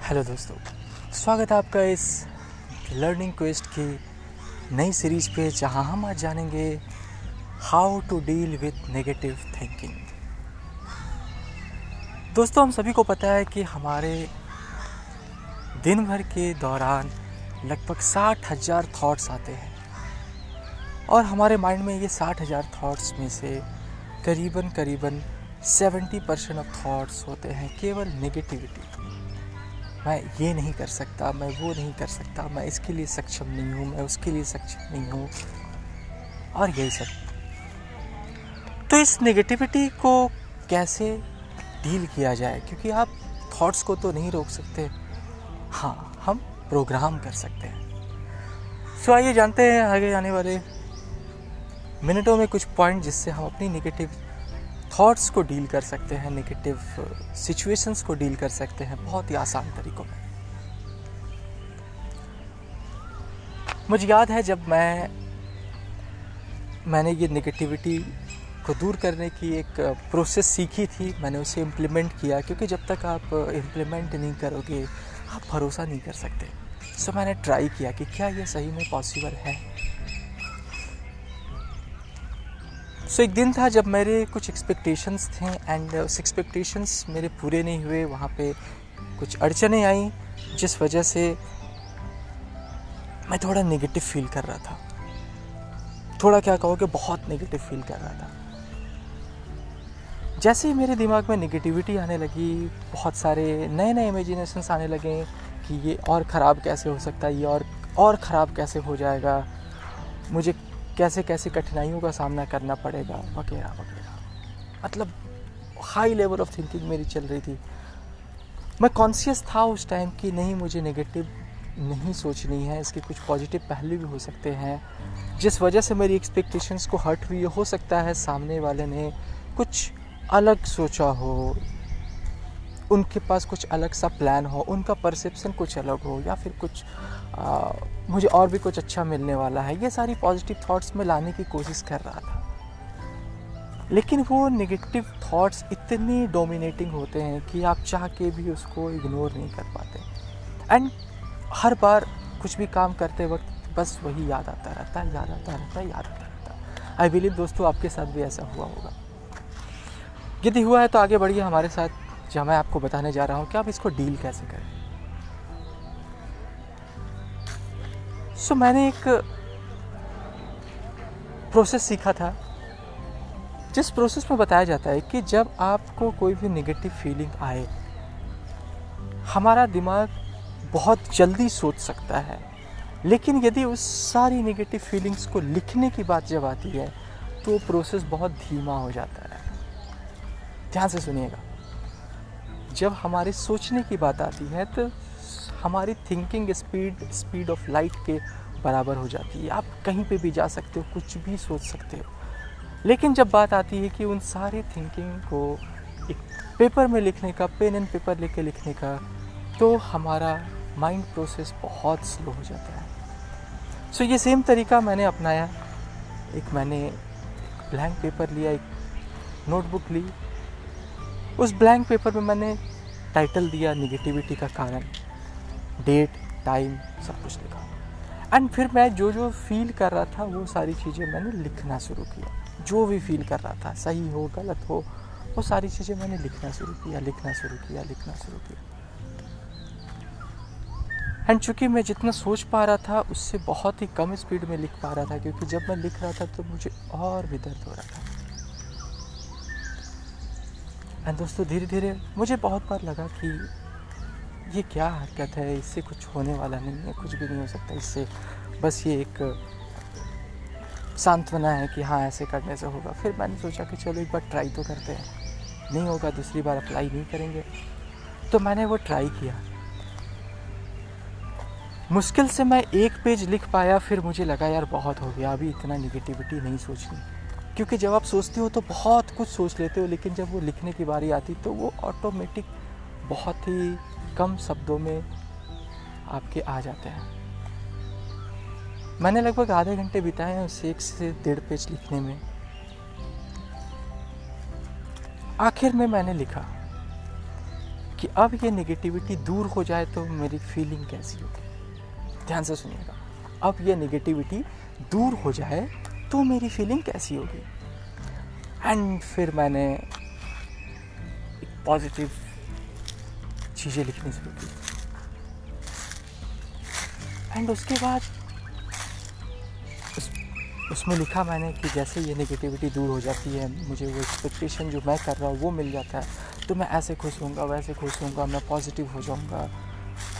Hello दोस्तों, स्वागत है आपका इस लर्निंग क्वेस्ट की नई सीरीज़ पे, जहाँ हम आज जानेंगे how to deal with negative thinking दोस्तों, हम सभी को पता है कि हमारे दिन भर के दौरान लगभग साठ हज़ार थाट्स आते हैं। और हमारे माइंड में ये साठ हज़ार थाट्स में से करीबन करीबन सेवेंटी परसेंट ऑफ़ थाट्स होते हैं, केवल नेगेटिविटी मैं ये नहीं कर सकता, मैं वो नहीं कर सकता, मैं इसके लिए सक्षम नहीं हूँ, मैं उसके लिए सक्षम नहीं हूँ, और यही सब। तो इस नेगेटिविटी को कैसे डील किया जाए? क्योंकि आप थॉट्स को तो नहीं रोक सकते। हाँ हम प्रोग्राम कर सकते हैं। सो आइए जानते हैं आगे आने वाले मिनटों में कुछ पॉइंट जिससे हम अपनी नेगेटिव थॉट्स को डील कर सकते हैं नेगेटिव सिचुएशंस को डील कर सकते हैं बहुत ही आसान तरीकों में। मुझे याद है जब मैं मैंने ये नेगेटिविटी को दूर करने की एक प्रोसेस सीखी थी मैंने उसे इम्प्लीमेंट किया क्योंकि जब तक आप इम्प्लीमेंट नहीं करोगे आप भरोसा नहीं कर सकते। सो so, मैंने ट्राई किया कि क्या ये सही में पॉसिबल है। सो so, एक दिन था जब मेरे कुछ एक्सपेक्टेशंस थे एंड उस एक्सपेक्टेशंस मेरे पूरे नहीं हुए। वहाँ पे कुछ अड़चने आई जिस वजह से मैं थोड़ा नेगेटिव फील कर रहा था। थोड़ा क्या कहो कि बहुत नेगेटिव फील कर रहा था। जैसे ही मेरे दिमाग में नेगेटिविटी आने लगी बहुत सारे नए नए इमेजिनेशंस आने लगे कि ये और ख़राब कैसे हो सकता है ये और और ख़राब कैसे हो जाएगा। मुझे कैसे कैसे कठिनाइयों का सामना करना पड़ेगा, वगैरह वगैरह। मतलब हाई लेवल ऑफ़ थिंकिंग मेरी चल रही थी। मैं कॉन्शियस था उस टाइम कि नहीं, मुझे नेगेटिव नहीं सोचनी है, इसके कुछ पॉजिटिव पहलू भी हो सकते हैं। जिस वजह से मेरी एक्सपेक्टेशंस को हर्ट हुई, हो सकता है सामने वाले ने कुछ अलग सोचा हो उनके पास कुछ अलग सा प्लान हो उनका परसेप्शन कुछ अलग हो या फिर कुछ आ, मुझे और भी कुछ अच्छा मिलने वाला है ये सारी पॉजिटिव थॉट्स में लाने की कोशिश कर रहा था। लेकिन वो नेगेटिव थॉट्स इतने डोमिनेटिंग होते हैं कि आप चाह के भी उसको इग्नोर नहीं कर पाते। एंड हर बार कुछ भी काम करते वक्त बस वही याद आता रहता है याद आता रहता है याद आता रहता। आई बिलीव दोस्तों आपके साथ भी ऐसा हुआ होगा। यदि हुआ है तो आगे बढ़िए हमारे साथ जो मैं आपको बताने जा रहा हूँ कि आप इसको डील कैसे करें। सो so, मैंने एक प्रोसेस सीखा था जिस प्रोसेस में बताया जाता है कि जब आपको कोई भी नेगेटिव फीलिंग आए हमारा दिमाग बहुत जल्दी सोच सकता है। लेकिन यदि उस सारी नेगेटिव फीलिंग्स को लिखने की बात जब आती है तो प्रोसेस बहुत धीमा हो जाता है। ध्यान से सुनिएगा। जब हमारे सोचने की बात आती है तो हमारी thinking speed speed of light के बराबर हो जाती है। आप कहीं पे भी जा सकते हो कुछ भी सोच सकते हो। लेकिन जब बात आती है कि उन सारी थिंकिंग को एक पेपर में लिखने का पेन एंड पेपर लेके लिखने का तो हमारा माइंड प्रोसेस बहुत स्लो हो जाता है। सो so, ये सेम तरीका मैंने अपनाया। एक मैंने ब्लैंक पेपर लिया एक नोटबुक ली। उस ब्लैंक पेपर में मैंने टाइटल दिया निगेटिविटी का कारण। डेट टाइम सब कुछ लिखा। एंड फिर मैं जो जो फील कर रहा था, वो सारी चीज़ें मैंने लिखना शुरू किया। जो भी फील कर रहा था, सही हो, गलत हो, वो सारी चीज़ें मैंने लिखना शुरू किया, लिखना शुरू किया, लिखना शुरू किया। एंड चूँकि मैं जितना सोच पा रहा था, उससे बहुत ही कम स्पीड में लिख पा रहा था, क्योंकि जब मैं लिख रहा था तो मुझे और भी दर्द हो रहा था। एंड दोस्तों धीरे धीरे मुझे बहुत बार लगा कि ये क्या हरकत है? इससे कुछ होने वाला नहीं है, कुछ भी नहीं हो सकता। इससे बस ये एक सांत्वना है कि हाँ ऐसे करने से होगा। फिर मैंने सोचा कि चलो एक बार ट्राई तो करते हैं। नहीं होगा, दूसरी बार अप्लाई नहीं करेंगे। तो मैंने वो ट्राई किया। मुश्किल से मैं एक पेज लिख पाया, फिर मुझे लगा, यार, बहुत हो गया। अभी इतना निगेटिविटी नहीं सोचनी। क्योंकि जब आप सोचते हो तो बहुत कुछ सोच लेते हो, लेकिन जब वो लिखने की बारी आती तो वो ऑटोमेटिक बहुत ही कम शब्दों में आपके आ जाते हैं। मैंने लगभग आधे घंटे बिताए हैं उसे एक से डेढ़ पेज लिखने में। आखिर में मैंने लिखा कि अब ये नेगेटिविटी दूर हो जाए तो मेरी फीलिंग कैसी होगी। ध्यान से सुनिएगा। अब ये नेगेटिविटी दूर हो जाए तो मेरी फीलिंग कैसी होगी? एंड फिर मैंने एक पॉजिटिव चीज़ें लिखनी शुरू की। एंड उसके बाद उस, उसमें लिखा मैंने कि जैसे ये नेगेटिविटी दूर हो जाती है मुझे वो एक्सपेक्टेशन जो मैं कर रहा हूँ वो मिल जाता है। तो मैं ऐसे खुश होऊँगा वैसे खुश होऊँगा मैं पॉजिटिव हो जाऊँगा।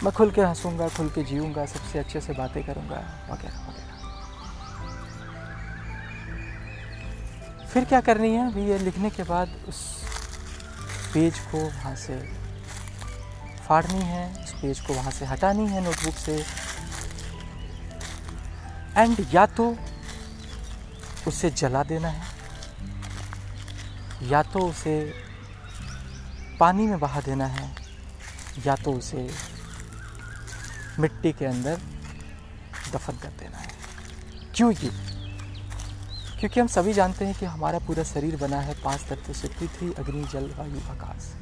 मैं खुल के हंसूँगा खुल के जीऊँगा सबसे अच्छे से बातें करूँगा वगैरह वगैरह। फिर क्या करनी है? अभी ये लिखने के बाद उस पेज को वहाँ से फाड़नी है, उस पेज को वहाँ से हटानी है नोटबुक से। एंड या तो उसे जला देना है, या तो उसे पानी में बहा देना है, या तो उसे मिट्टी के अंदर दफन कर देना है। क्यों ये? क्योंकि हम सभी जानते हैं कि हमारा पूरा शरीर बना है पाँच तत्व से, पृथ्वी, अग्नि, जल वायु आकाश।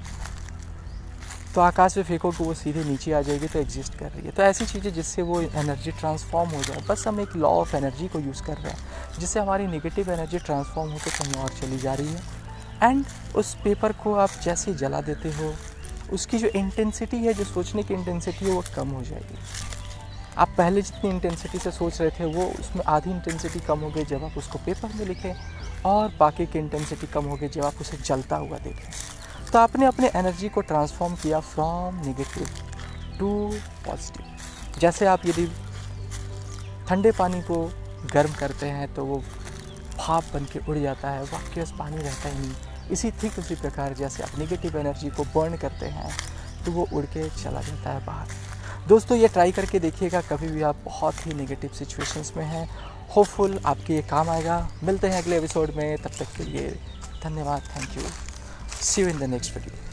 तो आकाश में फेंको तो वो सीधे नीचे आ जाएगी तो एग्जिस्ट कर रही है। तो ऐसी चीज़ें जिससे वो एनर्जी ट्रांसफॉर्म हो जाए। बस हम एक लॉ ऑफ़ एनर्जी को यूज़ कर रहे हैं, जिससे हमारी नेगेटिव एनर्जी ट्रांसफॉर्म होकर कहीं और चली जा रही है। एंड उस पेपर को आप जैसे जला देते हो, उसकी जो इंटेंसिटी है, जो सोचने की इंटेंसिटी है, वो कम हो जाएगी। आप पहले जितनी इंटेंसिटी से सोच रहे थे, वो उसमें आधी इंटेंसिटी कम हो गई जब आप उसको पेपर में लिखें और बाकी की इंटेंसिटी कम हो गई जब आप उसे जलता हुआ देखें। तो आपने अपने एनर्जी को ट्रांसफॉर्म किया फ्रॉम नेगेटिव टू पॉजिटिव जैसे आप यदि ठंडे पानी को गर्म करते हैं तो वो भाप बन के उड़ जाता है वाक्य पानी रहता ही नहीं। इसी ठीक उसी प्रकार जैसे आप नेगेटिव एनर्जी को बर्न करते हैं तो वो उड़ के चला जाता है बाहर। दोस्तों, ये ट्राई करके देखिएगा, कभी भी आप बहुत ही नेगेटिव सिचुएशंस में हैं। होपफुल आपके ये काम आएगा। मिलते हैं अगले एपिसोड में। तब तक के लिए धन्यवाद। Thank you see you in the next video